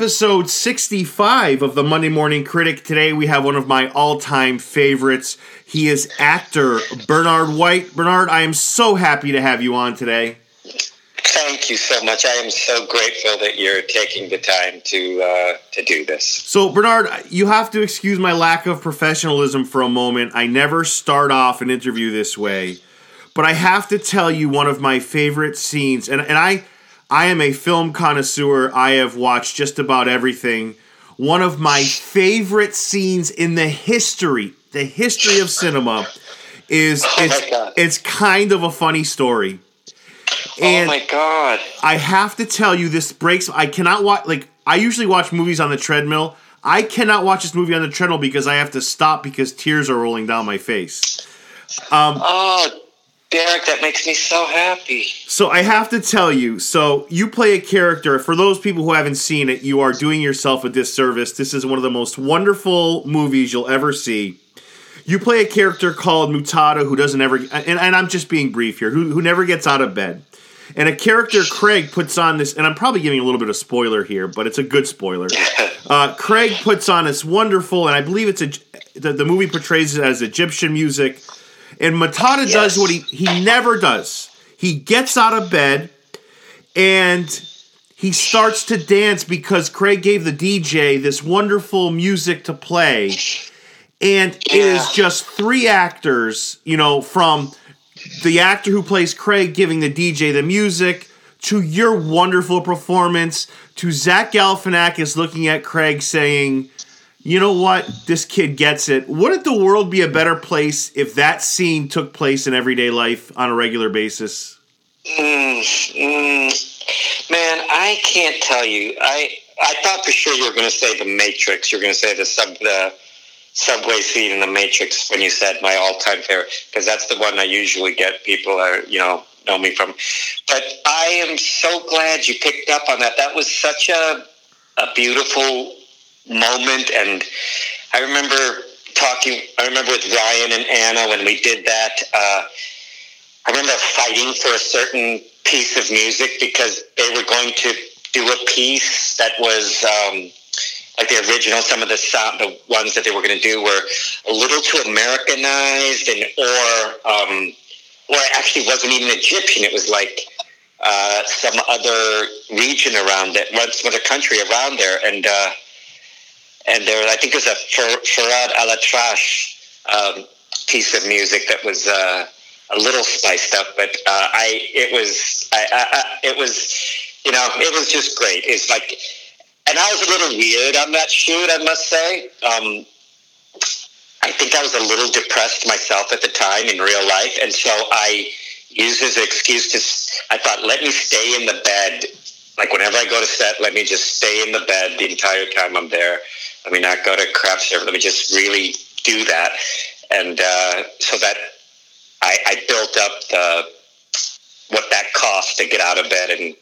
episode 65 of the Monday Morning Critic. Today we have one of my all time favorites. He is actor Bernard White. Bernard, I am so happy to have you on today. Thank you so much. I am so grateful that you're taking the time to uh, to do this. So, Bernard, you have to excuse my lack of professionalism for a moment. I never start off an interview this way, but I have to tell you one of my favorite scenes, and, and I I am a film connoisseur. I have watched just about everything. One of my favorite scenes in the history, the history of cinema, is Oh it's, it's kind of a funny story. And oh my god! I have to tell you, this breaks. I cannot watch. Like I usually watch movies on the treadmill. I cannot watch this movie on the treadmill because I have to stop because tears are rolling down my face. Um, oh, Derek, that makes me so happy. So I have to tell you. So you play a character. For those people who haven't seen it, you are doing yourself a disservice. This is one of the most wonderful movies you'll ever see. You play a character called Mutada who doesn't ever, and, and I'm just being brief here, who, who never gets out of bed. And a character Craig puts on this, and I'm probably giving a little bit of spoiler here, but it's a good spoiler. Uh, Craig puts on this wonderful, and I believe it's a the, the movie portrays it as Egyptian music. And Matada does what he he never does. He gets out of bed and he starts to dance because Craig gave the DJ this wonderful music to play. And it is just three actors, you know, from the actor who plays Craig giving the DJ the music to your wonderful performance to Zach Galifianakis looking at Craig saying, "You know what? This kid gets it." Wouldn't the world be a better place if that scene took place in everyday life on a regular basis? Mm, mm, man, I can't tell you. I I thought for sure you were going to say the Matrix. You're going to say the sub the subway scene in the Matrix when you said my all time favorite because that's the one I usually get people are you know know me from. But I am so glad you picked up on that. That was such a a beautiful moment, and I remember talking. I remember with Ryan and Anna when we did that. Uh, I remember fighting for a certain piece of music because they were going to do a piece that was um, like the original. Some of the sound, the ones that they were going to do were a little too Americanized, and or um, or actually wasn't even Egyptian. It was like uh, some other region around it, some other country around there, and uh, and there, I think it was a Farid al-Atrash um, piece of music that was. Uh, a little spiced up, but uh, I it was I, I it was you know it was just great. It's like, and I was a little weird on that shoot, I must say. Um, I think I was a little depressed myself at the time in real life, and so I used as an excuse to. I thought, let me stay in the bed. Like whenever I go to set, let me just stay in the bed the entire time I'm there. Let me not go to craft service. Let me just really do that, and uh, so that I, I built up the what that cost to get out of bed and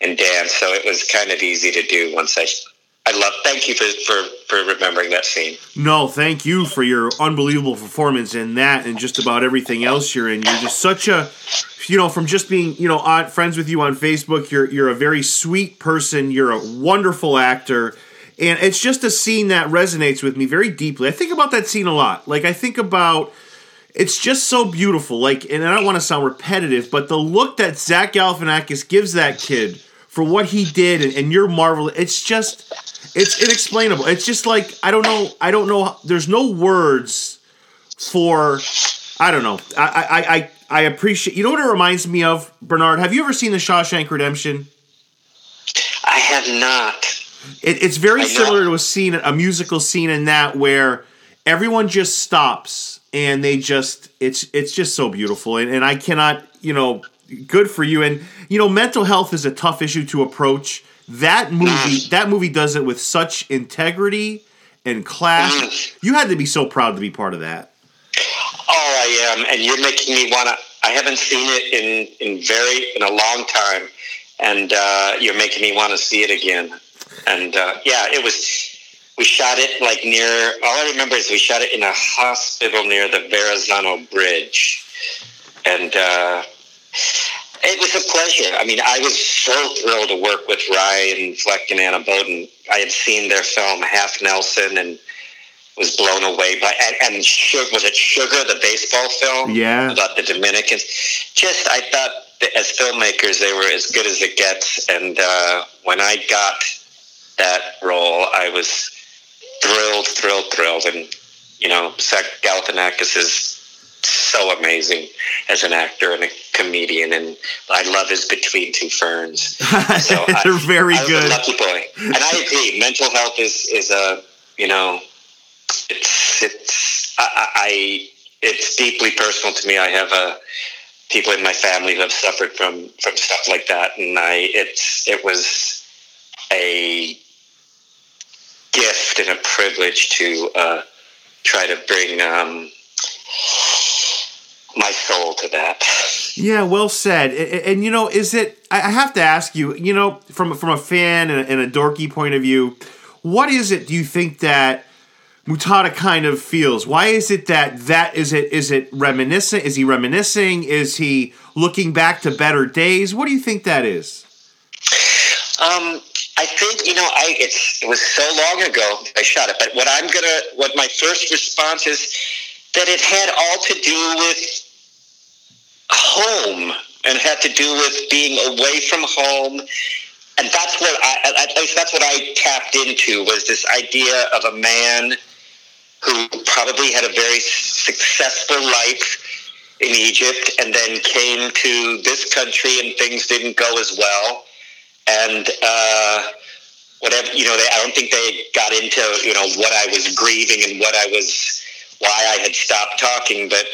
and dance. So it was kind of easy to do once I. I love. Thank you for for for remembering that scene. No, thank you for your unbelievable performance in that and just about everything else you're in. You're just such a, you know, from just being, you know, on, friends with you on Facebook, you're you're a very sweet person. You're a wonderful actor, and it's just a scene that resonates with me very deeply. I think about that scene a lot. Like I think about. It's just so beautiful. Like, and I don't want to sound repetitive, but the look that Zach Galifianakis gives that kid for what he did, and, and you're marvel. It's just, it's inexplainable. It's just like I don't know. I don't know. There's no words for. I don't know. I I I, I appreciate. You know what it reminds me of, Bernard? Have you ever seen the Shawshank Redemption? I have not. It, it's very similar to a scene, a musical scene in that where everyone just stops and they just it's it's just so beautiful. And, and I cannot you know good for you. And you know mental health is a tough issue to approach. That movie that movie does it with such integrity and class. You had to be so proud to be part of that. Oh, I am, and you're making me want to. I haven't seen it in in very in a long time, and uh, you're making me want to see it again. And uh, yeah, it was. We shot it like near. All I remember is we shot it in a hospital near the Verrazano Bridge, and uh, it was a pleasure. I mean, I was so thrilled to work with Ryan Fleck and Anna Boden. I had seen their film Half Nelson and was blown away by and, and Sugar, was it Sugar, the baseball film? Yeah. about the Dominicans. Just I thought that as filmmakers they were as good as it gets, and uh, when I got that role, I was thrilled, thrilled, thrilled, and you know, Zach Galifianakis is so amazing as an actor and a comedian, and I love his Between Two Ferns. So they're very I good lucky boy, and I agree. Mental health is is a you know, it's it's I, I I- it's deeply personal to me. I have a people in my family who have suffered from from stuff like that, and I it's it was a gift and a privilege to uh, try to bring um, my soul to that. Yeah, well said. And, and, you know, is it? I have to ask you. You know, from from a fan and a, and a dorky point of view, what is it? Do you think that Mutata kind of feels? Why is it that that is it? Is it reminiscent? Is he reminiscing? Is he looking back to better days? What do you think that is? Um, I think you know, I it was so long ago I shot it, but what I'm gonna, what my first response is that it had all to do with home and had to do with being away from home, and that's what I, at least that's what I tapped into was this idea of a man who probably had a very successful life in Egypt and then came to this country and things didn't go as well and uh, whatever you know, they, I don't think they got into you know what I was grieving and what I was why I had stopped talking, but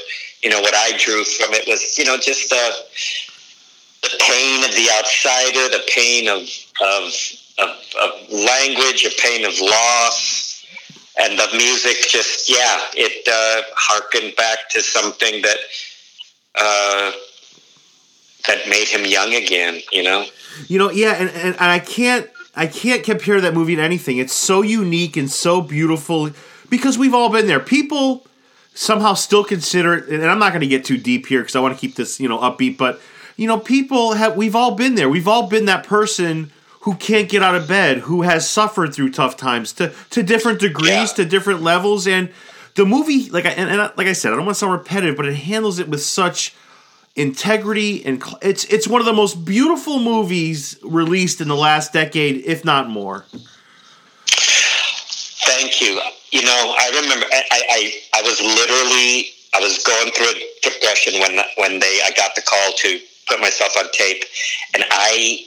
you know what I drew from it was you know just the the pain of the outsider, the pain of of of, of language, a pain of loss, and the music. Just yeah, it uh, harkened back to something that. Uh, that made him young again, you know. You know, yeah, and, and, and I can't I can't compare that movie to anything. It's so unique and so beautiful because we've all been there. People somehow still consider it, and I'm not going to get too deep here because I want to keep this you know upbeat. But you know, people have we've all been there. We've all been that person who can't get out of bed, who has suffered through tough times to to different degrees, Yeah. to different levels, and the movie, like I, and, and like I said, I don't want to sound repetitive, but it handles it with such integrity and cl- it's it's one of the most beautiful movies released in the last decade, if not more. Thank you. You know, I remember I, I, I was literally I was going through a depression when when they I got the call to put myself on tape, and I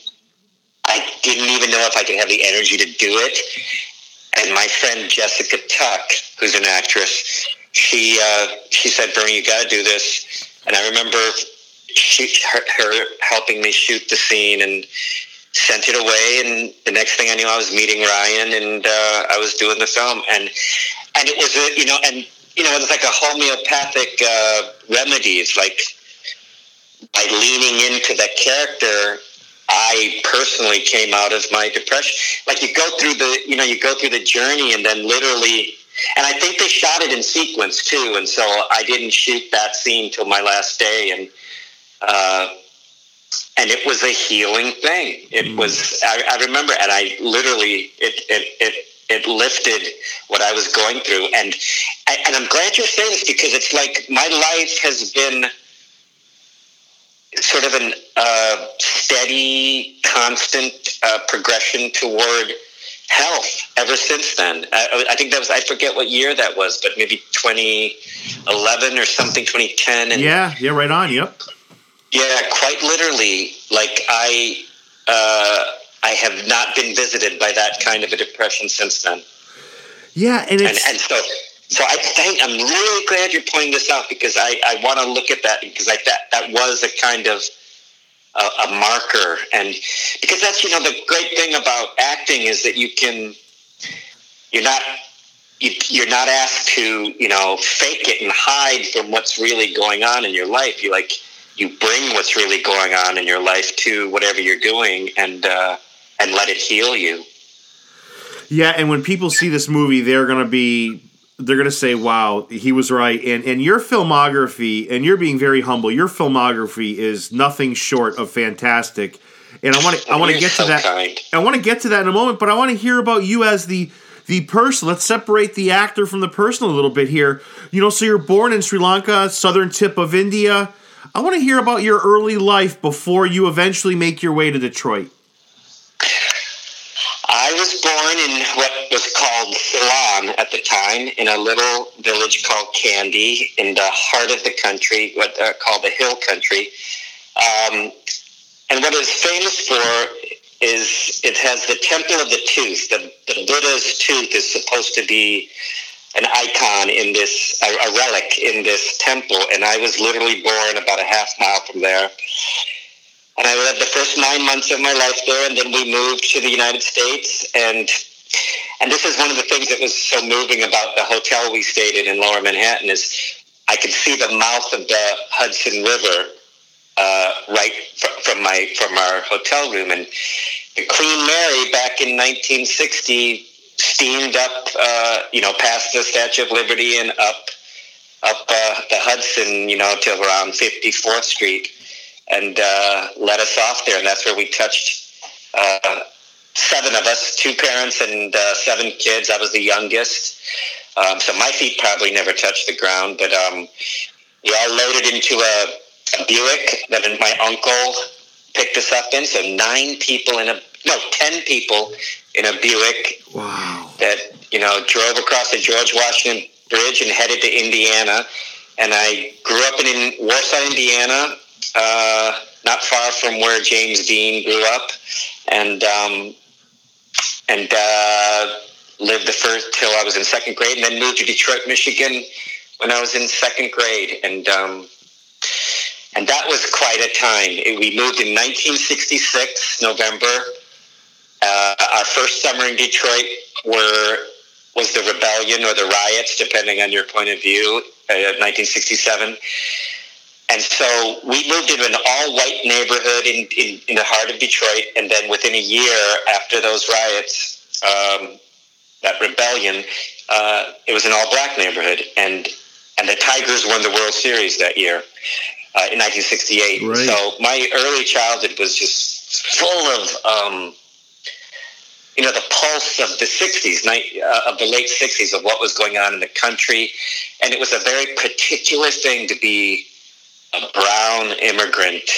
I didn't even know if I could have the energy to do it. And my friend Jessica Tuck, who's an actress, she uh, she said, "Bernie, you got to do this." And I remember her, her helping me shoot the scene and sent it away. And the next thing I knew, I was meeting Ryan and uh, I was doing the film. And and it was a, you know, and you know, it was like a homeopathic uh, remedies, like by leaning into that character. I personally came out of my depression. Like you go through the, you know, you go through the journey, and then literally, and I think they shot it in sequence too. And so I didn't shoot that scene till my last day, and uh, and it was a healing thing. It was. I, I remember, and I literally, it, it, it, it lifted what I was going through, and and I'm glad you're saying this because it's like my life has been sort of a uh, steady, constant uh, progression toward health ever since then. I, I think that was I forget what year that was, but maybe 2011 or something, 2010. And Yeah, yeah, right on. Yep. Yeah, quite literally. Like I, uh, I have not been visited by that kind of a depression since then. Yeah, and And it's and so so I think I'm really glad you're pointing this out because I, I want to look at that because I that that was a kind of a, a marker and because that's you know the great thing about acting is that you can you're not you, you're not asked to you know fake it and hide from what's really going on in your life you like you bring what's really going on in your life to whatever you're doing and uh, and let it heal you Yeah, and when people see this movie, they're gonna be they're gonna say, "Wow, he was right." And and your filmography, and you're being very humble. Your filmography is nothing short of fantastic. And I want to I want to get so to that. kind. I want to get to that in a moment, but I want to hear about you as the the person. Let's separate the actor from the person a little bit here. You know, so you're born in Sri Lanka, southern tip of India. I want to hear about your early life before you eventually make your way to Detroit. I was born in what was called Ceylon at the time, in a little village called Kandy, in the heart of the country, what uh, called the Hill Country. Um, and what it's famous for is it has the Temple of the Tooth. The, the Buddha's tooth is supposed to be an icon in this, a, a relic in this temple. And I was literally born about a half mile from there. And I lived the first nine months of my life there, and then we moved to the United States. And and this is one of the things that was so moving about the hotel we stayed in in Lower Manhattan is I could see the mouth of the Hudson River uh, right fr- from my from our hotel room, and the Queen Mary back in 1960 steamed up, uh, you know, past the Statue of Liberty and up up uh, the Hudson, you know, to around 54th Street and uh, let us off there. And that's where we touched uh, seven of us, two parents and uh, seven kids. I was the youngest. Um, so my feet probably never touched the ground, but um, we all loaded into a, a Buick that my uncle picked us up in. So nine people in a, no, 10 people in a Buick Wow. that you know drove across the George Washington Bridge and headed to Indiana. And I grew up in Warsaw, Indiana, uh, not far from where James Dean grew up, and um, and uh, lived the first till I was in second grade, and then moved to Detroit, Michigan, when I was in second grade, and. Um, and that was quite a time. We moved in 1966, November. Uh, our first summer in Detroit were was the rebellion or the riots, depending on your point of view, uh, 1967. And so we moved into an all-white neighborhood in, in, in the heart of Detroit, and then within a year after those riots, um, that rebellion, uh, it was an all-black neighborhood, and and the Tigers won the World Series that year uh, in 1968. Right. So my early childhood was just full of, um, you know, the pulse of the 60s, night, uh, of the late 60s, of what was going on in the country. And it was a very particular thing to be a brown immigrant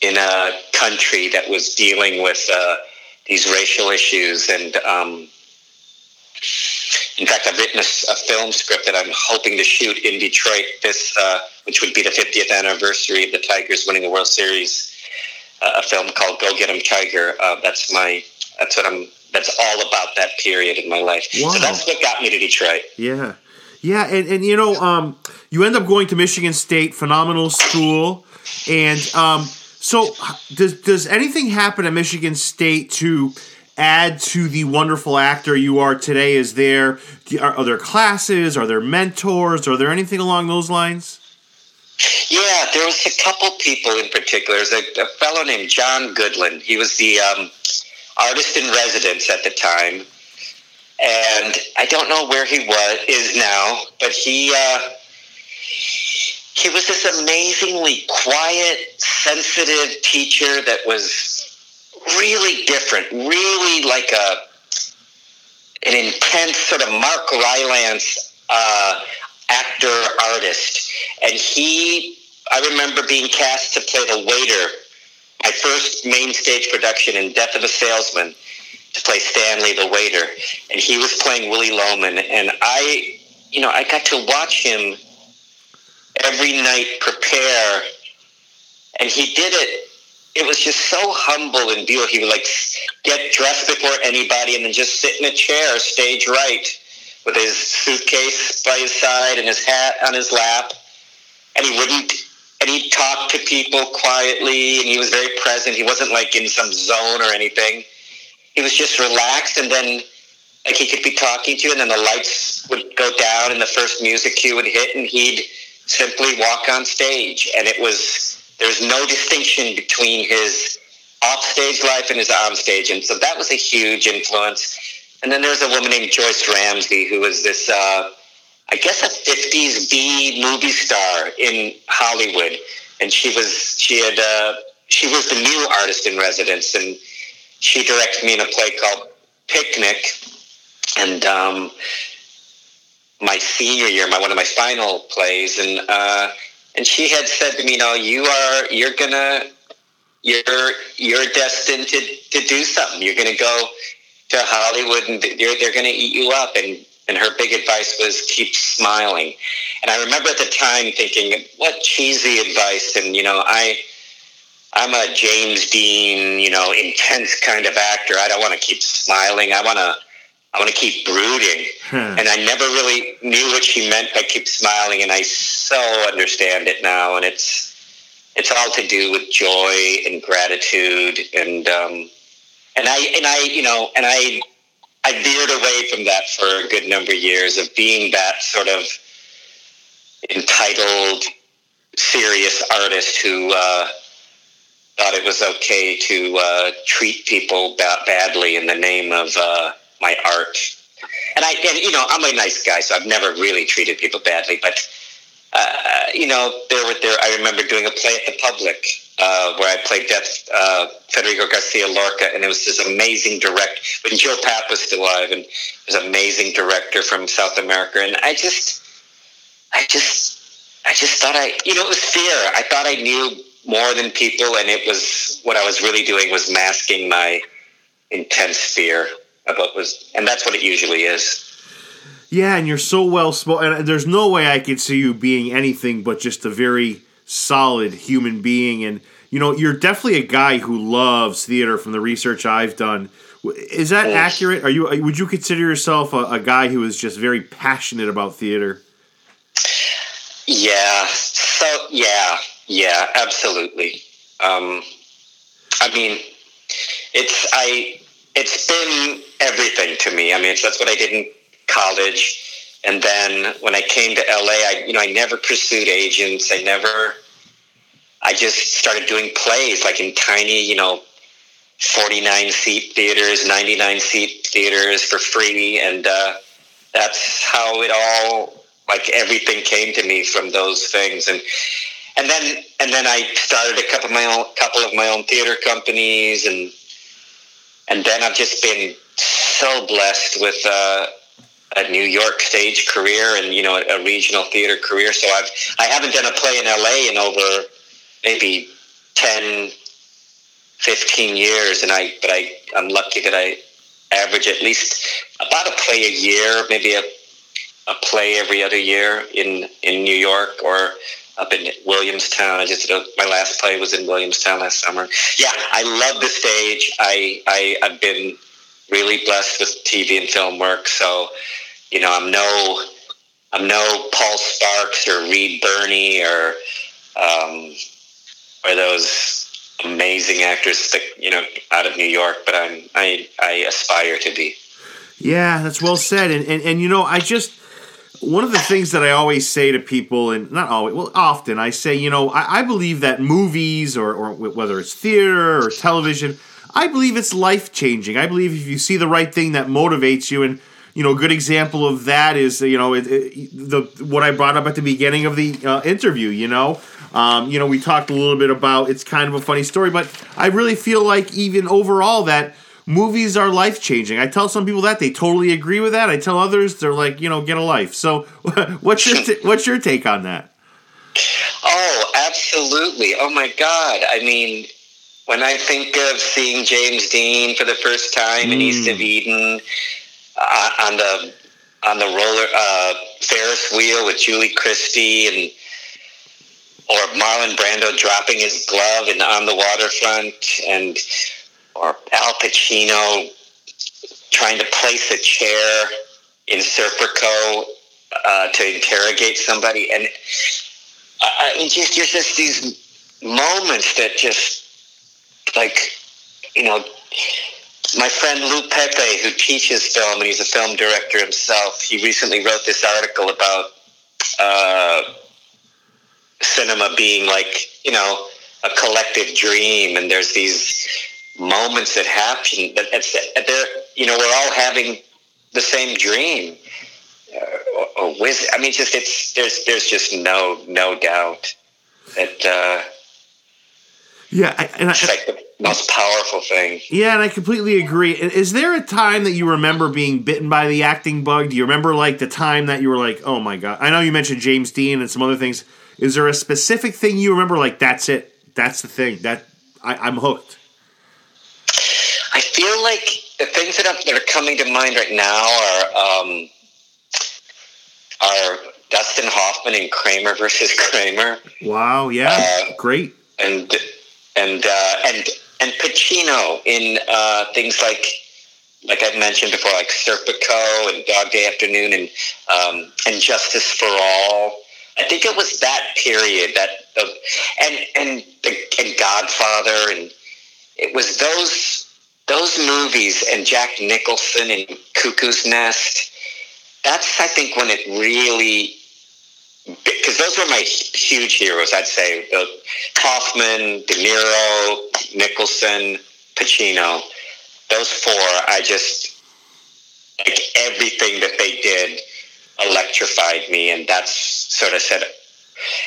in a country that was dealing with uh, these racial issues. And um, in fact, I've written a film script that I'm hoping to shoot in Detroit this, uh, which would be the 50th anniversary of the Tigers winning the World Series. Uh, a film called "Go Get 'Em Tiger." Uh, that's my. That's what I'm. That's all about that period in my life. Wow. So that's what got me to Detroit. Yeah. Yeah, and, and you know, um, you end up going to Michigan State, phenomenal school, and um, so does does anything happen at Michigan State to add to the wonderful actor you are today? Is there are, are there classes? Are there mentors? Are there anything along those lines? Yeah, there was a couple people in particular. There's a, a fellow named John Goodland. He was the um, artist in residence at the time, and I don't know where he was is now, but he uh, he was this amazingly quiet, sensitive teacher that was really different, really like a an intense sort of Mark Rylance uh, actor artist, and he. I remember being cast to play the waiter, my first main stage production in Death of a Salesman, to play Stanley the waiter, and he was playing Willy Loman, and I, you know, I got to watch him every night prepare, and he did it. It was just so humble and beautiful. He would like get dressed before anybody, and then just sit in a chair, stage right, with his suitcase by his side and his hat on his lap, and he wouldn't. And he talked to people quietly, and he was very present. He wasn't like in some zone or anything. He was just relaxed, and then like he could be talking to you, and then the lights would go down, and the first music cue would hit, and he'd simply walk on stage, and it was there's no distinction between his offstage life and his onstage, and so that was a huge influence. And then there's a woman named Joyce Ramsey who was this, uh, I guess, a '50s B movie star in Hollywood, and she was she had uh, she was the new artist in residence, and she directed me in a play called Picnic, and um, my senior year, my one of my final plays, and uh, and she had said to me, "You know, you are you're gonna you're you're destined to, to do something. You're gonna go to Hollywood, and they're they're gonna eat you up." And and her big advice was keep smiling. And I remember at the time thinking, "What cheesy advice!" And you know, I. I'm a James Dean, you know, intense kind of actor. I don't want to keep smiling. I want to I want to keep brooding. Hmm. And I never really knew what she meant by keep smiling, and I so understand it now. And it's it's all to do with joy and gratitude, and um, and I and I you know and I I veered away from that for a good number of years of being that sort of entitled, serious artist who. Uh, Thought it was okay to uh, treat people ba- badly in the name of uh, my art. And I, and you know, I'm a nice guy, so I've never really treated people badly. But uh, you know, there there. I remember doing a play at the Public uh, where I played Death uh, Federico Garcia Lorca, and it was this amazing direct when Joe Papp was still alive, and this amazing director from South America. And I just, I just, I just thought I, you know, it was fear. I thought I knew more than people, and it was what I was really doing was masking my intense fear what was, and that's what it usually is. Yeah, and you're so well spoken. There's no way I could see you being anything but just a very solid human being. And you know, you're definitely a guy who loves theater. From the research I've done, is that Yes. accurate? Are you? Would you consider yourself a, a guy who is just very passionate about theater? Yeah. So yeah, yeah, absolutely. Um, I mean, it's I. It's been everything to me. I mean, it's, that's what I did in college, and then when I came to LA, I you know I never pursued agents. I never. I just started doing plays like in tiny, you know, 49 seat theaters, 99 seat theaters for free. And uh, that's how it all, like everything came to me from those things. And, and then, and then I started a couple of my own, couple of my own theater companies. And, and then I've just been so blessed with, uh, a New York stage career and, you know, a, a regional theater career. So I've, I haven't done a play in LA in over maybe 10, 15 years, and I but I I'm lucky that I average at least about a play a year, maybe a a play every other year in in New York or up in Williamstown. I just did a, my last play was in Williamstown last summer. Yeah, I love the stage. I I I've been really blessed with TV and film work, so you know I'm no I'm no Paul Sparks or Reed Birney or um, or those amazing actors that you know out of New York, but I'm I I aspire to be. Yeah, that's well said. And, and and you know, I just one of the things that I always say to people, and not always, well, often I say, you know, I, I believe that movies or, or whether it's theater or television, I believe it's life changing. I believe if you see the right thing that motivates you, and you know, a good example of that is you know it, it, the what I brought up at the beginning of the uh, interview. You know, um, you know, we talked a little bit about it's kind of a funny story, but I really feel like even overall that movies are life changing. I tell some people that they totally agree with that. I tell others they're like, you know, get a life. So, what's your t- what's your take on that? Oh, absolutely! Oh my God! I mean, when I think of seeing James Dean for the first time in East of Eden uh, on the on the roller uh, Ferris wheel with Julie Christie and or Marlon Brando dropping his glove and on the waterfront and or Al Pacino trying to place a chair in Serpico uh, to interrogate somebody, and I, mean, just just just these moments that just like you know. My friend Lou Pepe, who teaches film and he's a film director himself, he recently wrote this article about uh, cinema being like you know a collective dream, and there's these moments that happen that it's, they're you know we're all having the same dream. Uh, or, or I mean, just it's there's there's just no no doubt that uh, Yeah, I, and I, it's like the most powerful thing. Yeah, and I completely agree. Is there a time that you remember being bitten by the acting bug? Do you remember like the time that you were like, "Oh my god"? I know you mentioned James Dean and some other things. Is there a specific thing you remember like that's it? That's the thing. That I, I'm hooked. I feel like the things that, are, that are coming to mind right now are um, are Dustin Hoffman and Kramer versus Kramer, Wow, yeah. Uh, Great. and and uh, and and Pacino in uh, things like like I've mentioned before, like Serpico and Dog Day Afternoon and um, and Justice for All. I think it was that period that the and and the and Godfather and it was those those movies and Jack Nicholson and Cuckoo's Nest. That's I think when it really because those were my huge heroes. I'd say Hoffman, De Niro, Nicholson, Pacino. Those four, I just like everything that they did electrified me, and that's sort of said.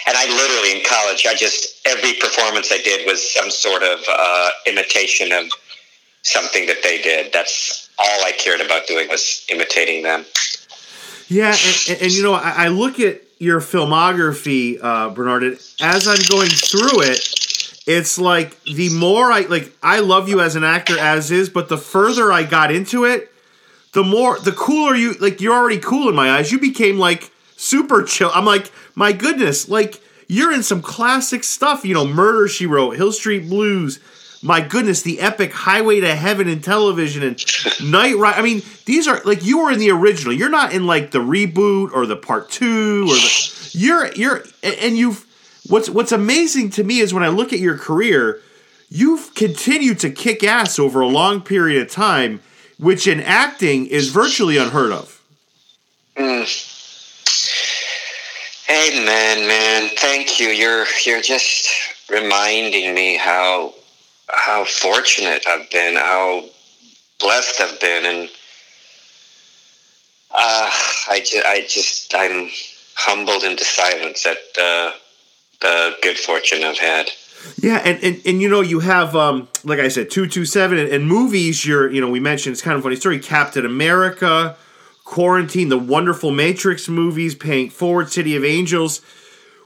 And I literally in college, I just every performance I did was some sort of uh, imitation of something that they did. That's all I cared about doing was imitating them. Yeah, and, and, and, you know, I, I look at your filmography, uh, Bernard. As I'm going through it, it's like the more I like, I love you as an actor as is, but the further I got into it, the more, the cooler you like. You're already cool in my eyes. You became like super chill. I'm like, my goodness, like you're in some classic stuff. You know, Murder She Wrote, Hill Street Blues. My goodness, the epic Highway to Heaven in television and Night Ride. I mean, these are like you were in the original. You're not in like the reboot or the part two or the. You're you're and you've what's what's amazing to me is when I look at your career, you've continued to kick ass over a long period of time, which in acting is virtually unheard of. Hmm. Hey man, man, thank you. You're you're just reminding me how how fortunate I've been, how blessed I've been, and uh, I just I just I'm humbled into silence at uh, the good fortune I've had. Yeah, and, and, and you know you have um like I said two two seven and, and movies. You're you know we mentioned it's kind of funny story. Captain America, Quarantine, the wonderful Matrix movies, Paying Forward, City of Angels.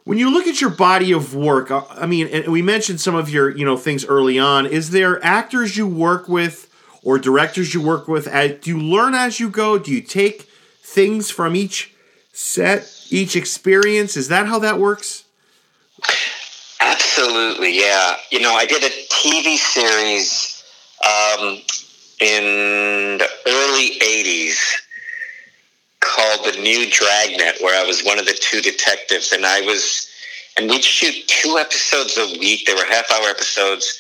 When you look at your body of work, uh, I mean, and we mentioned some of your you know things early on. Is there actors you work with or directors you work with? Do you learn as you go? Do you take things from each set, each experience? Is that how that works? Absolutely, yeah. You know, I did a TV series um, in the early 80s called The New Dragnet, where I was one of the two detectives, and I was, and we'd shoot two episodes a week. They were half hour episodes,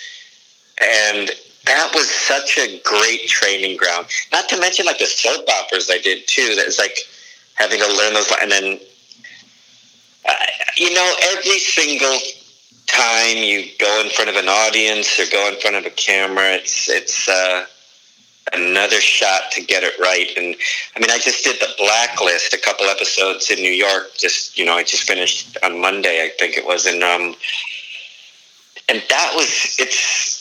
and that was such a great training ground. Not to mention like the soap operas I did too. That was like having to learn those, and then uh, you know every single time you go in front of an audience or go in front of a camera, it's it's uh, another shot to get it right. And I mean, I just did the Blacklist a couple episodes in New York. Just you know, I just finished on Monday, I think it was, and um, and that was it's.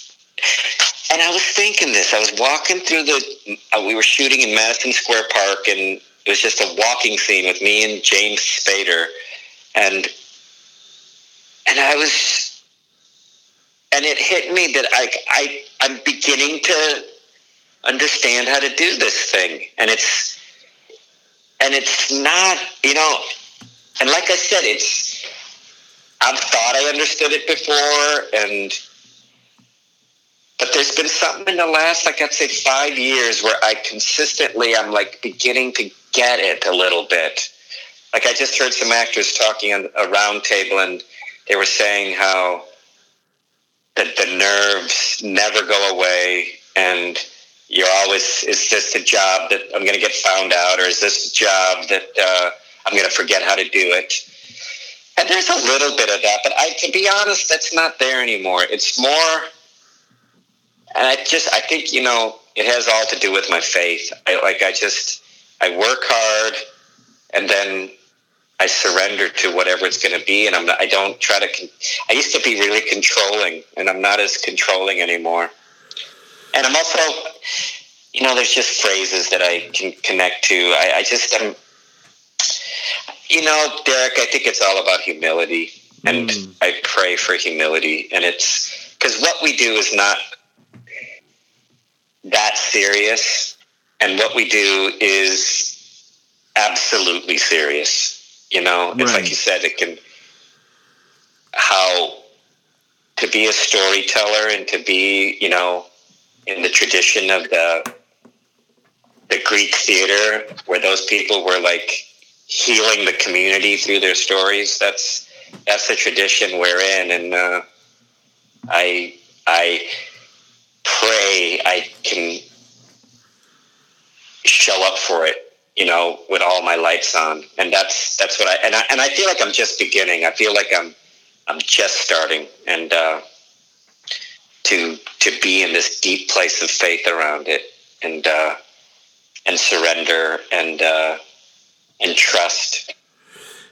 And I was thinking this. I was walking through the. Uh, we were shooting in Madison Square Park, and it was just a walking scene with me and James Spader, and and I was, and it hit me that I, I, I'm beginning to understand how to do this thing, and it's, and it's not, you know, and like I said, it's, I've thought I understood it before, and, but there's been something in the last, like I'd say, five years where I consistently, I'm like beginning to get it a little bit. Like I just heard some actors talking on a round table, and they were saying how the, the nerves never go away, and you're always, is this a job that I'm going to get found out, or is this a job that uh, I'm going to forget how to do it? And there's a little bit of that, but I, to be honest, that's not there anymore. It's more, and I just, I think, you know, it has all to do with my faith. I, like, I just, I work hard, and then I surrender to whatever it's going to be, and I'm not, I don't try to. Con- I used to be really controlling, and I'm not as controlling anymore. And I'm also, you know, there's just phrases that I can connect to. I, I just am, you know, Derek. I think it's all about humility, and Mm. I pray for humility, and it's because what we do is not that serious, and what we do is absolutely serious. You know, it's Right. like you said, it can how to be a storyteller and to be, you know, in the tradition of the the Greek theater, where those people were like healing the community through their stories. That's that's the tradition we're in, and uh, I I pray I can show up for it, you know, with all my lights on, and that's that's what I and I and I feel like I'm just beginning. I feel like I'm I'm just starting, and uh, to to be in this deep place of faith around it, and uh, and surrender and uh, and trust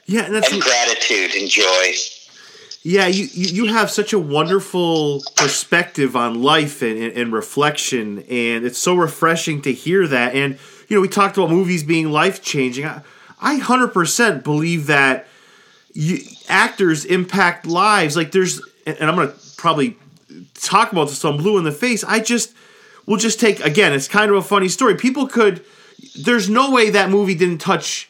Yeah, and that's and gratitude and joy. Yeah, you, you, you have such a wonderful perspective on life and, and, and reflection, and it's so refreshing to hear that. And, you know, we talked about movies being life changing. I, I 100% believe that you, actors impact lives. Like, there's, and I'm going to probably talk about this, so I'm blue in the face. I just, we'll just take, again, it's kind of a funny story. People could, there's no way that movie didn't touch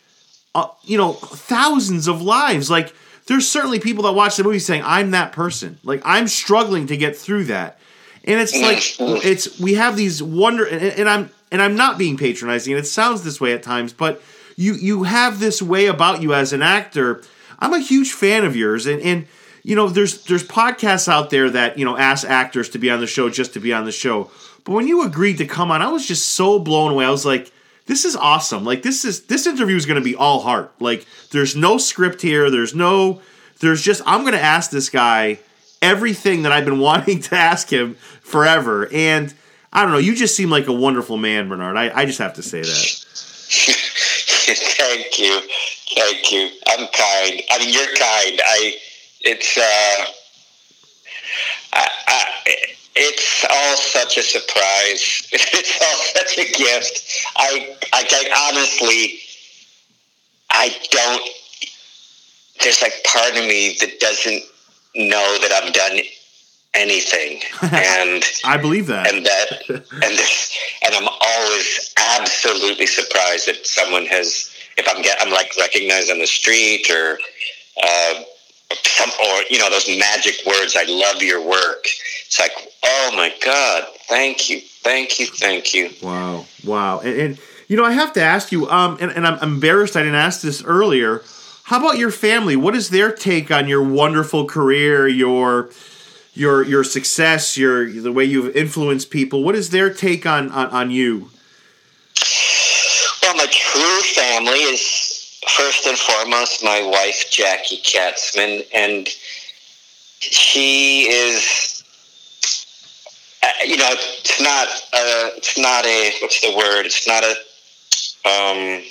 uh, you know, thousands of lives. Like, there's certainly people that watch the movie saying, "I'm that person." Like, I'm struggling to get through that, and it's like it's we have these wonder, and, and I'm and I'm not being patronizing, and it sounds this way at times, but you you have this way about you as an actor. I'm a huge fan of yours, and and you know, there's there's podcasts out there that you know ask actors to be on the show just to be on the show. But when you agreed to come on, I was just so blown away. I was like, this is awesome. Like this is this interview is going to be all heart. Like there's no script here. There's no there's just I'm going to ask this guy everything that I've been wanting to ask him forever. And I don't know, you just seem like a wonderful man, Bernard. I, I just have to say that. Thank you, thank you. I'm kind. I mean, you're kind. I. It's. Uh, I, I, it's all such a surprise. It's all such a gift. I. I, I honestly. I don't. There's like part of me that doesn't know that I've done anything, and I believe that. and that and this, and I'm always absolutely surprised that someone has if I'm get I'm like recognized on the street or uh, some or you know those magic words I love your work it's like oh my god thank you thank you thank you Wow, wow, and, and you know I have to ask you, um, and, and I'm embarrassed I didn't ask this earlier. How about your family? What is their take on your wonderful career, your your your success, your the way you've influenced people? What is their take on on, on you? well my true family is first and foremost my wife Jackie Katzman and she is uh, you know, it's not a, it's not a, what's the word? It's not a, um,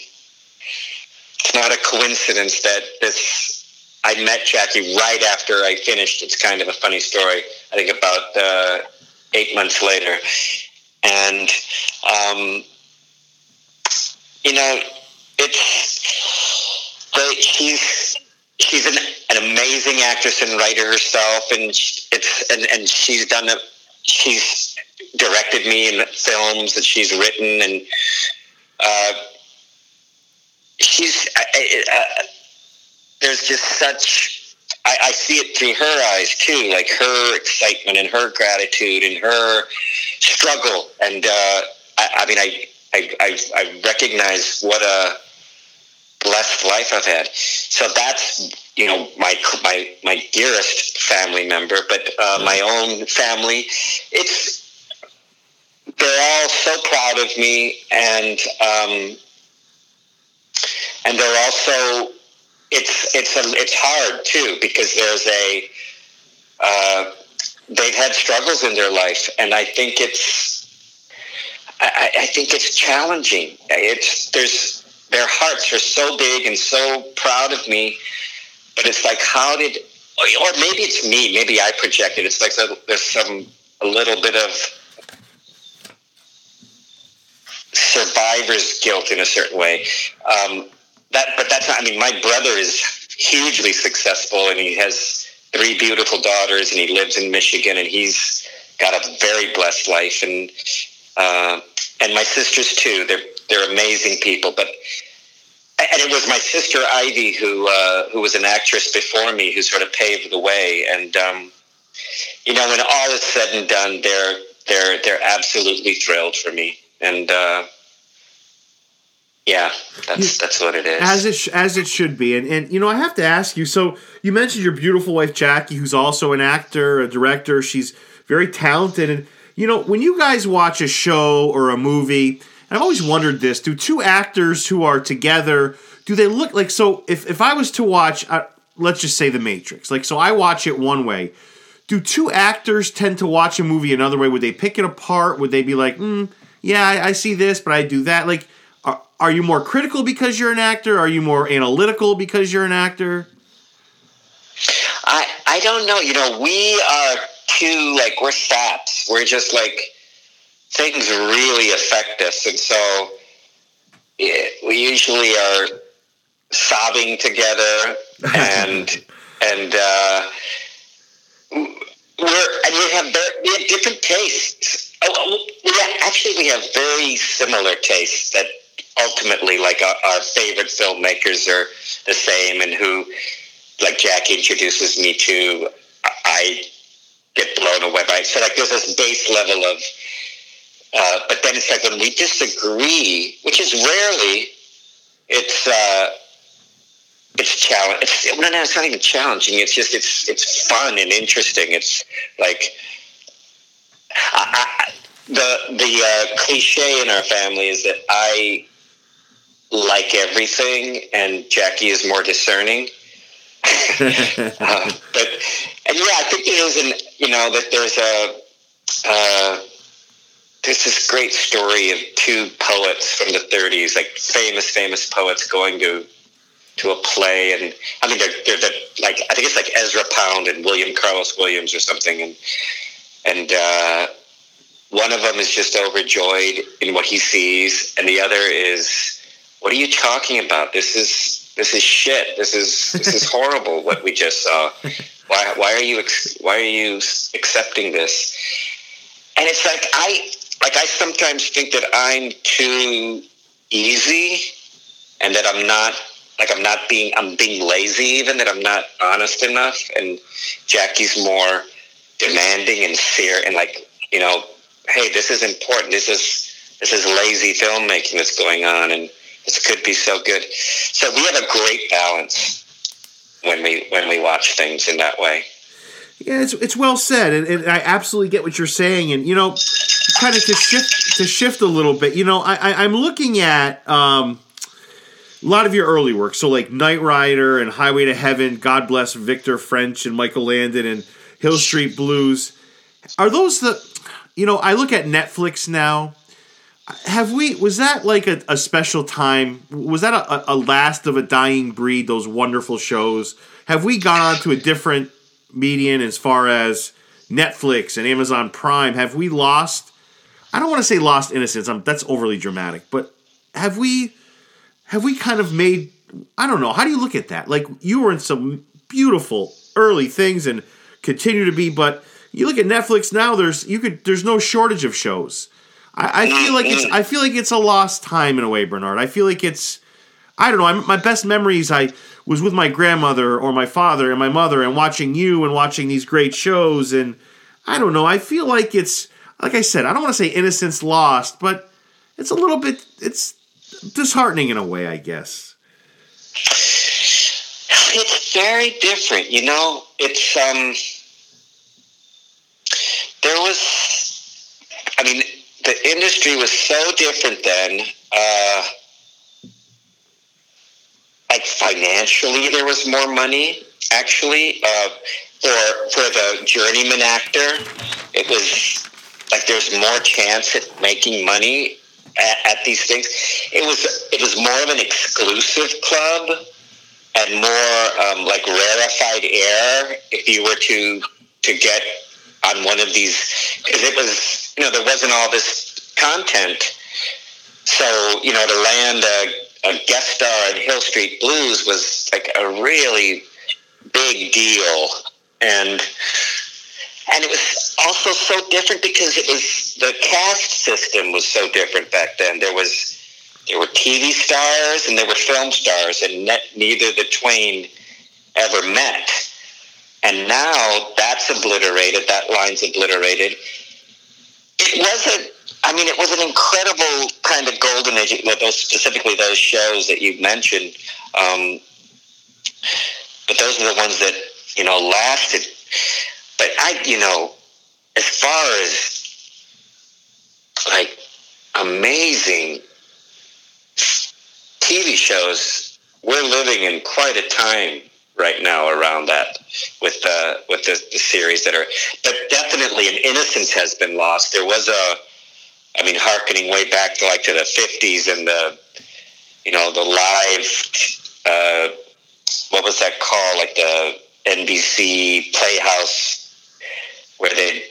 it's not a coincidence that this, I met Jackie right after I finished. It's kind of a funny story. I think about uh, eight months later. And, um, you know, it's, the, she's, she's an, an amazing actress and writer herself. And sh- it's, and, and she's done a, she's directed me in films that she's written and uh, she's I, I, uh, there's just such I, see it through her eyes too like her excitement and her gratitude and her struggle and uh, I, mean I, I, I recognize what a blessed life I've had. So that's you know my my my dearest family member, but uh, my own family. It's they're all so proud of me, and um, and they're also it's it's a, it's hard too because there's a uh, they've had struggles in their life, and I think it's I, I think it's challenging. It's there's their hearts are so big and so proud of me, but it's like how did or maybe it's me, maybe I projected. It's like there's some a little bit of survivor's guilt in a certain way. Um, that, but that's not. I mean, my brother is hugely successful, and he has three beautiful daughters, and he lives in Michigan, and he's got a very blessed life, and uh, and my sisters too. They're they're amazing people, but. And it was my sister Ivy, who uh, who was an actress before me, who sort of paved the way. And um, you know, when all is said and done, they're they're they're absolutely thrilled for me. And uh, yeah, that's that's what it is. As it sh- as it should be, and and you know I have to ask you. So you mentioned your beautiful wife Jackie, who's also an actor, a director. She's very talented, and you know when you guys watch a show or a movie, and I've always wondered this: Do two actors who are together do they look like? So if if I was to watch, uh, let's just say The Matrix, like so I watch it one way. Do two actors tend to watch a movie another way? Would they pick it apart? Would they be like, mm, yeah, I, I see this, but I do that? Like are you more critical because you're an actor? Are you more analytical because you're an actor? I I don't know. You know, we are two like we're saps. We're just like things really affect us, and so yeah, we usually are sobbing together, and and uh, we're and we have we have different tastes. Oh, yeah, actually, we have very similar tastes that ultimately like our, our, favorite filmmakers are the same and who like jack introduces me to i get blown away by it so like there's this base level of uh, but then it's like when we disagree which is rarely it's uh, it's challenge it's, no, no, it's not even challenging it's just it's it's fun and interesting it's like I, I, the the uh, cliche in our family is that I like everything, and Jackie is more discerning. uh, but and yeah, I think there is an you know that there's a uh, there's this great story of two poets from the 30s, like famous famous poets going to to a play, and I mean they're they're, they're like I think it's like Ezra Pound and William Carlos Williams or something, and and. Uh, one of them is just overjoyed in what he sees, and the other is what are you talking about? This is this is shit. This is this is horrible. what we just saw. Why why are you why are you accepting this? And it's like I like I sometimes think that I'm too easy, and that I'm not like I'm not being I'm being lazy even that I'm not honest enough. And Jackie's more demanding and fear and like you know, hey, this is important. This is this is lazy filmmaking that's going on and this could be so good. So we have a great balance when we when we watch things in that way. Yeah, it's it's well said, and, and I absolutely get what you're saying. And you know, kind of to shift to shift a little bit. You know, I, I am looking at um, a lot of your early work. So like Knight Rider and Highway to Heaven. God bless Victor French and Michael Landon and Hill Street Blues. Are those the? You know, I look at Netflix now have we was that like a, a special time was that a, a, last of a dying breed those wonderful shows have we gone on to a different median as far as netflix and amazon prime have we lost i don't want to say lost innocence I'm, that's overly dramatic but have we have we kind of made i don't know how do you look at that like you were in some beautiful early things and continue to be but you look at netflix now there's you could there's no shortage of shows I, I feel like it's I feel like it's a lost time in a way, Bernard. I feel like it's I don't know. I'm, my best memories I was with my grandmother or my father and my mother and watching you and watching these great shows and I don't know. I feel like it's like I said. I don't want to say innocence lost, but it's a little bit it's disheartening in a way, I guess. It's very different, you know. It's um. There was, I mean, the industry was so different then. Uh, like financially, there was more money. Actually, uh, for for the journeyman actor, it was like there's more chance at making money at, at these things. It was it was more of an exclusive club and more um, like rarefied air if you were to to get on one of these. Because it was you know there wasn't all this content. So you know to land a, a guest star in hill street blues was like a really big deal. And and it was also so different because it was the cast system was so different back then there was there were TV stars and there were film stars, and ne- neither the twain ever met. And now that's obliterated. That line's obliterated. It wasn't. I mean, it was an incredible kind of golden age. Those specifically those shows that you mentioned. Um, but those are the ones that you know lasted. But I, you know, as far as like amazing TV shows, we're living in quite a time right now around that with uh, with the, the series that are, but definitely an innocence has been lost. There was a, I mean, harkening way back to like to the fifties and the, you know, the live, uh, what was that called? Like the NBC Playhouse, where they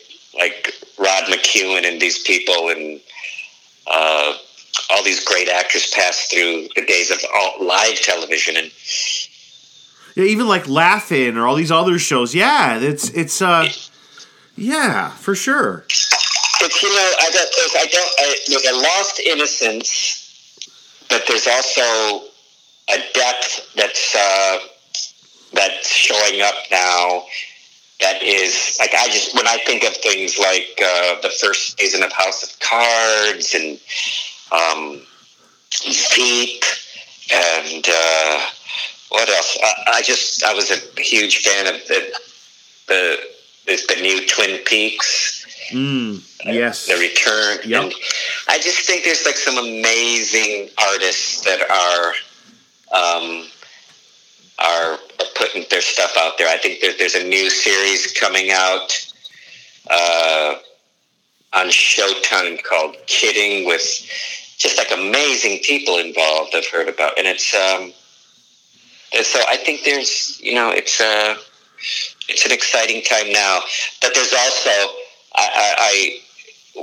McEwen and these people and. Uh, all these great actors passed through the days of all, live television and Yeah, even like Laughing or all these other shows. Yeah, it's it's uh, yeah, for sure. it's you know I don't there's, I don't I, there's a lost innocence, but there's also a depth that's uh, that's showing up now. That is like I just when I think of things like uh, the first season of House of Cards and um, Veep and uh, what else? I, I just I was a huge fan of the the the, the new Twin Peaks. Mm, yes. The Return. Yep. And I just think there's like some amazing artists that are um, are, putting their stuff out there. I think there, there's a new series coming out uh, on Showtime called Kidding with just like amazing people involved. I've heard about, and it's um, so I think there's you know it's uh, it's an exciting time now, but there's also I, I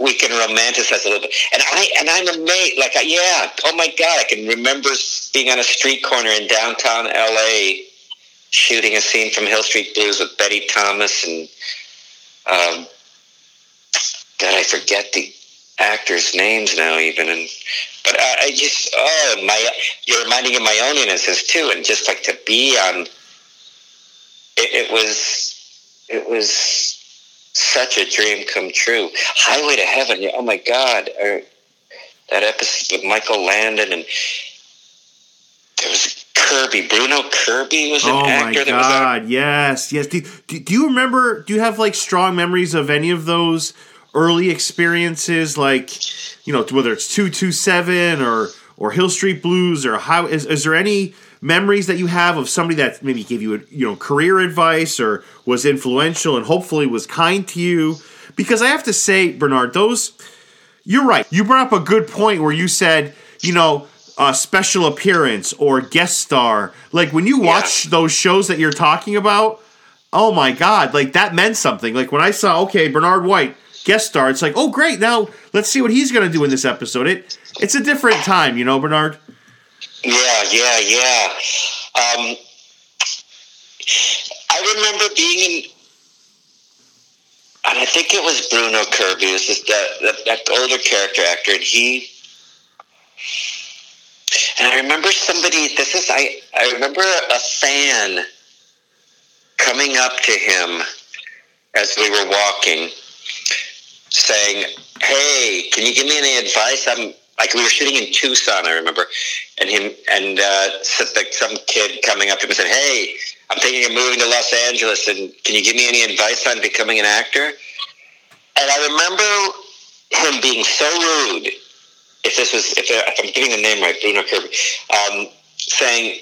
we can romanticize a little bit. And I and I'm amazed. Like, yeah, oh my god, I can remember being on a street corner in downtown L.A. shooting a scene from Hill Street Blues with Betty Thomas and um, God, I forget the actors' names now, even. And but I, I just oh my, you're reminding me of my own innocence too, and just like to be on. It, it was, it was such a dream come true. Highway to Heaven. yeah, Oh my God. Uh, that episode with Michael Landon and there was Kirby. Bruno Kirby was an Oh my actor that was on. god! Yes, yes. Do, do, do you remember? Do you have like strong memories of any of those early experiences? Like, you know, whether it's two two seven or or Hill Street Blues or how is is there any memories that you have of somebody that maybe gave you you know career advice or was influential and hopefully was kind to you? Because I have to say, Bernard, those you're right. You brought up a good point where you said, you know, a special appearance or guest star. Like when you watch those shows that you're talking about, oh my god, like that meant something. Like when I saw, okay, Bernard White guest star, it's like, oh great, now let's see what he's gonna do in this episode. It it's a different time, you know, Bernard. Yeah, yeah, yeah. Um, I remember being in, and I think it was Bruno Kirby, was just that, that that older character actor, and he. And I remember somebody. This is I. I remember a fan coming up to him as we were walking, saying, "Hey, can you give me any advice?" I'm like we were shooting in Tucson, I remember, and him and uh, some kid coming up to him and said, "Hey, I'm thinking of moving to Los Angeles, and can you give me any advice on becoming an actor?" And I remember him being so rude. If this was, if, if I'm getting the name right, Bruno Kirby, um, saying,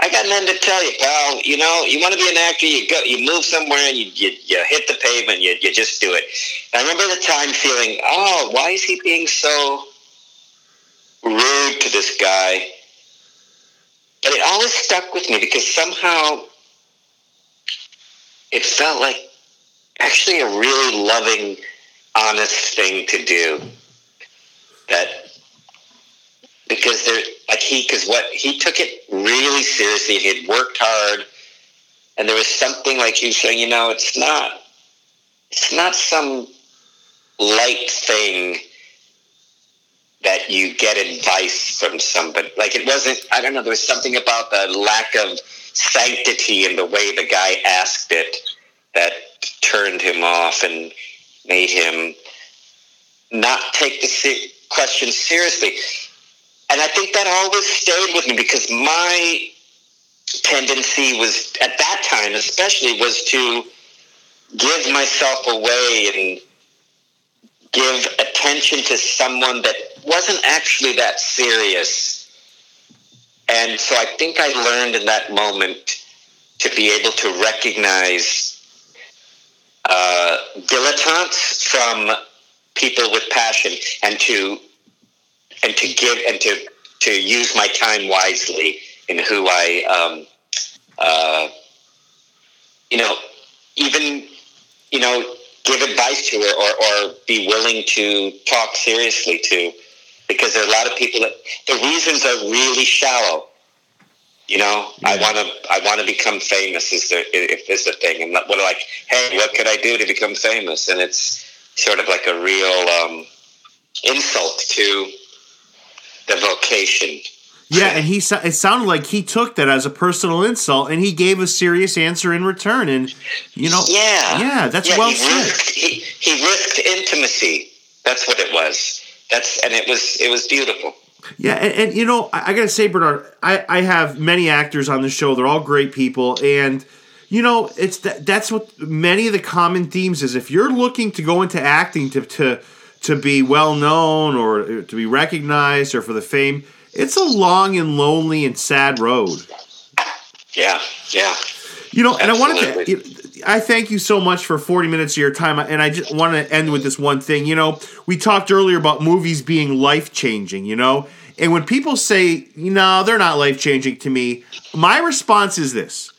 I got nothing to tell you, pal. You know, you want to be an actor, you go, you move somewhere, and you you, you hit the pavement. You you just do it. And I remember the time feeling, oh, why is he being so rude to this guy? But it always stuck with me because somehow it felt like actually a really loving, honest thing to do. That because there like he because what he took it really seriously he had worked hard. And there was something like he was saying you know it's not it's not some light thing that you get advice from somebody. Like it wasn't i don't know there was something about the lack of sanctity in the way the guy asked it that turned him off and made him not take the question seriously and I think that always stayed with me because my tendency was at that time, especially, was to give myself away and give attention to someone that wasn't actually that serious. And so I think I learned in that moment to be able to recognize uh, dilettantes from people with passion and to and to give and to to use my time wisely in who I, um, uh, you know, even you know, give advice to or, or, or be willing to talk seriously to, because there are a lot of people that the reasons are really shallow. You know, I want to I want to become famous is the if is the thing, and what like, hey, what could I do to become famous? And it's sort of like a real um, insult to Yeah, and he it sounded like he took that as a personal insult, and he gave a serious answer in return. And you know, Yeah, yeah, that's Yeah, well he said. risked, he, he risked intimacy. That's what it was. That's and it was it was beautiful. Yeah, and, and you know, I, I gotta say, Bernard, I, I have many actors on the show. They're all great people, and you know, it's that that's what many of the common themes is. If you're looking to go into acting to to to be well known or uh, to be recognized or for the fame, it's a long and lonely and sad road. Yeah, yeah. You know, and I wanted to. I thank you so much for 40 minutes of your time. And I just want to end with this one thing. You know, we talked earlier about movies being life changing, you know? And when people say, no, they're not life changing to me, my response is this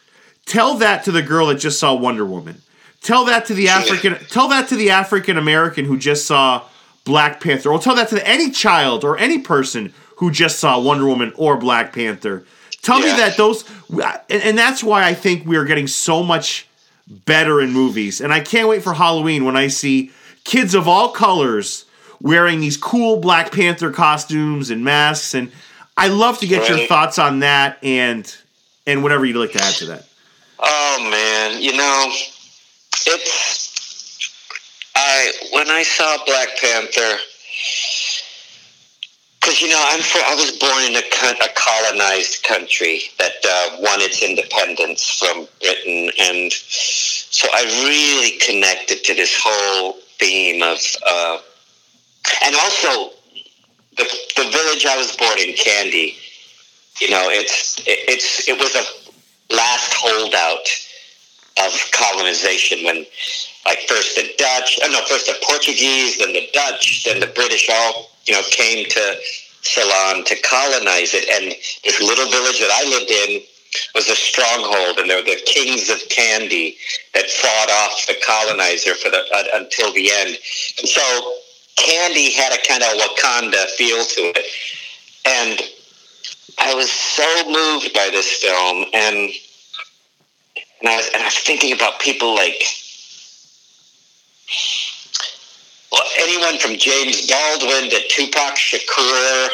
tell that to the girl that just saw Wonder Woman. Tell that to the African tell that to the African American who just saw Black Panther. Or tell that to any child or any person who just saw Wonder Woman or Black Panther. Tell me that those and, and that's why I think we are getting so much better in movies. And I can't wait for Halloween when I see kids of all colors wearing these cool Black Panther costumes and masks. And I love to get your thoughts on that and and whatever you'd like to add to that. Oh man, you know, it's I when I saw Black Panther because you know I'm fr- I was born in a, a colonized country that uh, won its independence from Britain, and so I really connected to this whole theme of, uh, and also the the village I was born in, Kandy. You know, it's it, it's it was a last holdout of colonization when like first the Dutch, uh, no, first the Portuguese, then the Dutch, then the British all, you know, came to Ceylon to colonize it. And this little village that I lived in was a stronghold, and they were the kings of Kandy that fought off the colonizer for the uh, until the end. And so Kandy had a kind of Wakanda feel to it, and I was so moved by this film, and and I was and I was thinking about people like well, anyone from James Baldwin to Tupac Shakur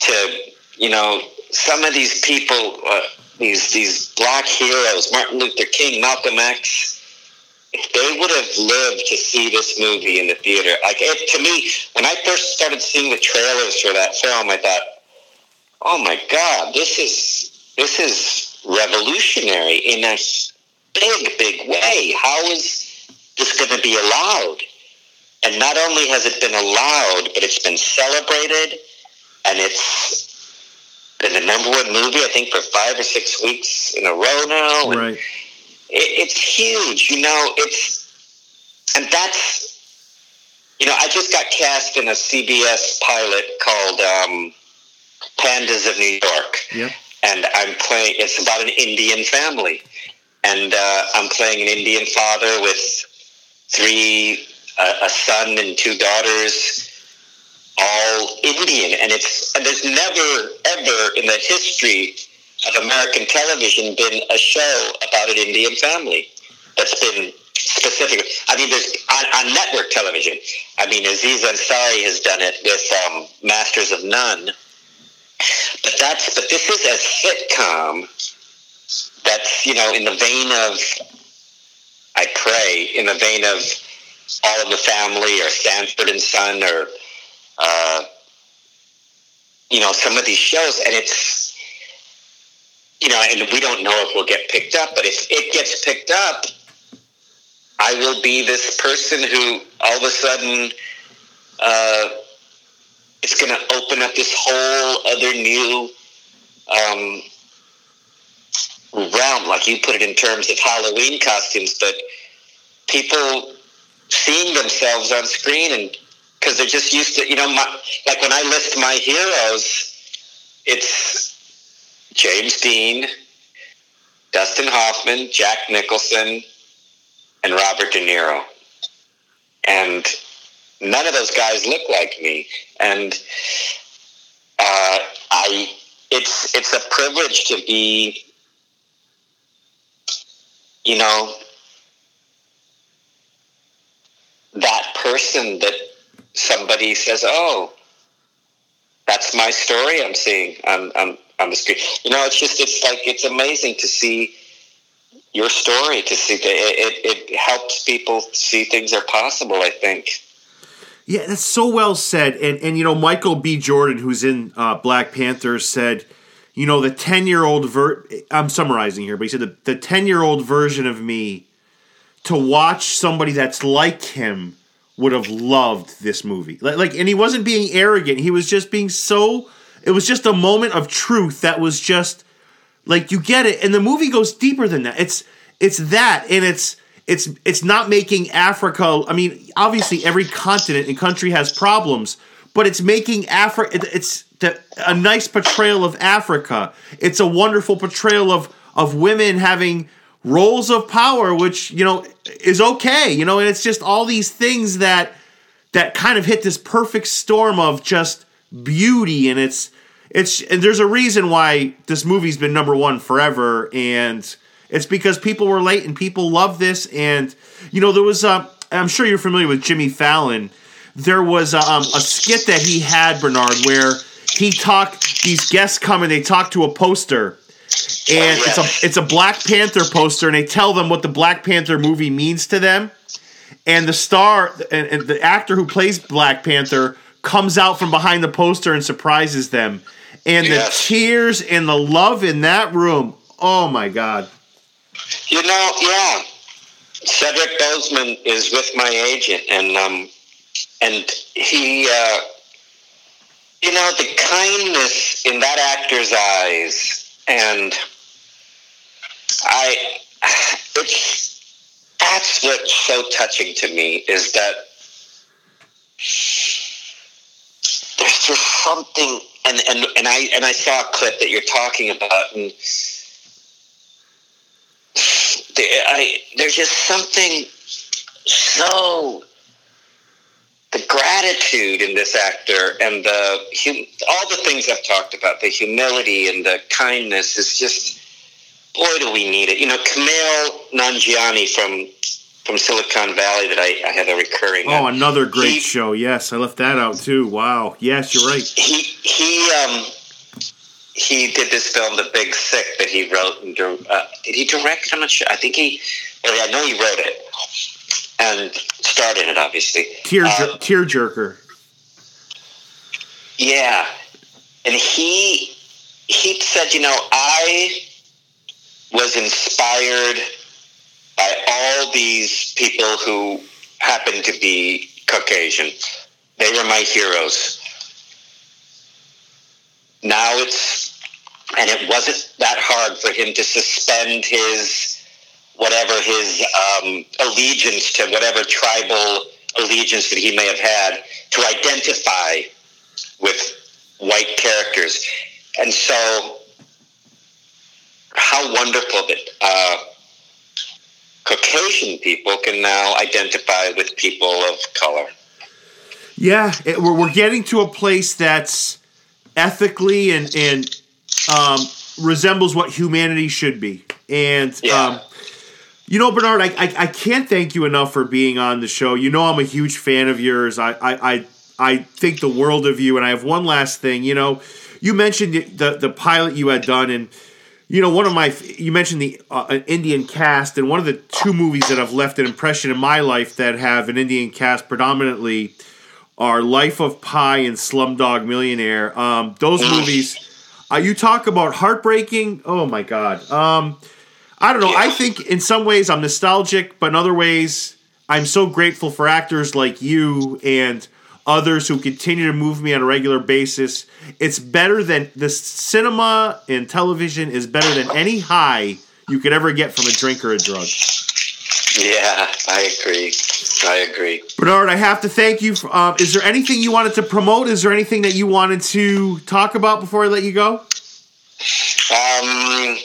to you know some of these people, uh, these these black heroes, Martin Luther King, Malcolm X. if they would have lived to see this movie in the theater, like it, to me, when I first started seeing the trailers for that film, I thought, "Oh my God, this is this is revolutionary in a big, big way. How is this going to be allowed?" And not only has it been allowed, but it's been celebrated, and it's been the number one movie I think for five or six weeks in a row now. And Right. it, it's huge. You know, it's and that's you know, I just got cast in a CBS pilot called um, Pandas of New York, Yep. and I'm playing. It's about an Indian family, and uh, I'm playing an Indian father with three uh, a son and two daughters. All Indian, and it's and there's never ever in the history of American television been a show about an Indian family that's been specific. I mean, there's on, on network television. I mean, Aziz Ansari has done it with um, Masters of None, but that's but this is a sitcom that's you know in the vein of I pray in the vein of All of the Family or Sanford and Son or uh, you know some of these shows, and it's you know, and we don't know if we'll get picked up, but if it gets picked up, I will be this person who all of a sudden uh, it's going to open up this whole other new um, realm, like you put it in terms of Halloween costumes, but people seeing themselves on screen and because they're just used to, you know, my, like when I list my heroes, it's James Dean, Dustin Hoffman, Jack Nicholson, and Robert De Niro. And none of those guys look like me. And uh, I, it's it's a privilege to be, you know, that person that somebody says, "Oh, that's my story I'm seeing on, on, on the screen. You know, it's just, it's like, it's amazing to see your story, to see, it, it, it helps people see things are possible, I think. Yeah, that's so well said. And and you know, Michael B. Jordan, who's in uh, Black Panther, said, you know, the ten year old ver. I'm summarizing here, but he said the the ten year old version of me to watch somebody that's like him would have loved this movie. Like, like, and he wasn't being arrogant. He was just being so. It was just a moment of truth that was just like you get it, and the movie goes deeper than that. It's it's that, and it's it's it's not making Africa. I mean, obviously, every continent and country has problems, but it's making Africa. It's the, a nice portrayal of Africa. It's a wonderful portrayal of of women having roles of power, which you know is okay. You know, and it's just all these things that that kind of hit this perfect storm of just beauty, and it's it's and there's a reason why this movie's been number one forever, and it's because people were late and people love this, and you know there was uh, I'm sure you're familiar with Jimmy Fallon. There was um, a skit that he had Bernard where he talked. These guests come and they talk to a poster, and it's a it's a Black Panther poster, and they tell them what the Black Panther movie means to them. And the star and, and the actor who plays Black Panther comes out from behind the poster and surprises them. And Yes. the tears and the love in that room. Oh my god. You know, yeah. Chadwick Boseman is with my agent, and um, and he, uh, you know, the kindness in that actor's eyes, and I, it's that's what's so touching to me is that there's just something, and and and I and I saw a clip that you're talking about, and I, there's just something so the gratitude in this actor and the hum, all the things I've talked about, the humility and the kindness is just boy do we need it. You know, Kumail Nanjiani from from Silicon Valley that I, I have a recurring. Oh, another great He- show. Yes, I left that out too. Wow. Yes, you're right. he he um he did this film, The Big Sick, that he wrote and uh, did he direct? I'm not sure. I think he. Well, I know he wrote it, and starred in it, obviously. Tear Uh, tear jerker. Yeah, and he he said, you know, I was inspired by all these people who happen to be Caucasian. They were my heroes. Now it's, and it wasn't that hard for him to suspend his whatever his um, allegiance to whatever tribal allegiance that he may have had to identify with white characters. And so, how wonderful that uh, Caucasian people can now identify with people of color. Yeah, it, we're, we're getting to a place that's ethically and and um, resembles what humanity should be. And Yeah. um, you know, Bernard, I, I I can't thank you enough for being on the show. You know, I'm a huge fan of yours. I I I, I think the world of you. And I have one last thing. You know, you mentioned the the, pilot you had done and. You know, one of my you mentioned the uh, Indian cast, and one of the two movies that have left an impression in my life that have an Indian cast predominantly are Life of Pi and Slumdog Millionaire. Um, those movies, uh, you talk about heartbreaking. Oh my god. Um, I don't know. I think in some ways I'm nostalgic, but in other ways I'm so grateful for actors like you and others who continue to move me on a regular basis. It's better than the cinema and television is better than any high you could ever get from a drink or a drug. Yeah, I agree. I agree. Bernard, I have to thank you. For, um, is there anything you wanted to promote? Is there anything that you wanted to talk about before I let you go? Um,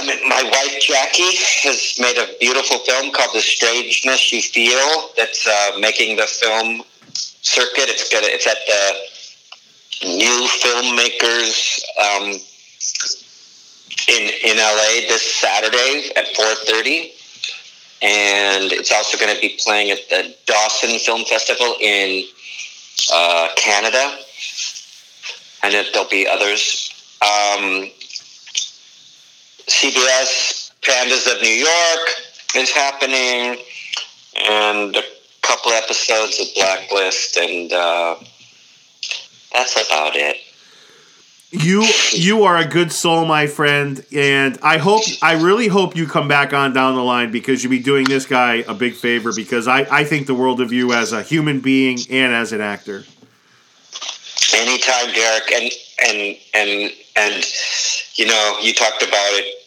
my wife Jackie has made a beautiful film called "The Strangeness You Feel." That's uh, making the film circuit. It's gonna. It's at the New Filmmakers um, in in LA this Saturday at four thirty, and it's also going to be playing at the Dawson Film Festival in uh, Canada, and then there'll be others. Um, CBS Pandas of New York is happening, and a couple episodes of Blacklist, and uh, that's about it. You you are a good soul, my friend, and I hope I really hope you come back on down the line because you'll be doing this guy a big favor because I, I think the world of you as a human being and as an actor. Anytime, Derek, and and and and you know, you talked about it.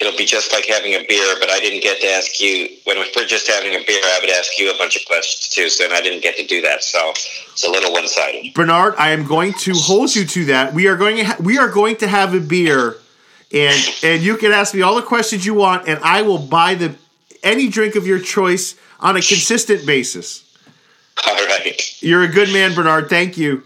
It'll be just like having a beer, but I didn't get to ask you when we're just having a beer. I would ask you a bunch of questions too, so and I didn't get to do that. So it's a little one sided. Bernard, I am going to hold you to that. We are going to ha- we are going to have a beer, and and you can ask me all the questions you want, and I will buy the any drink of your choice on a consistent basis. All right. You're a good man, Bernard. Thank you.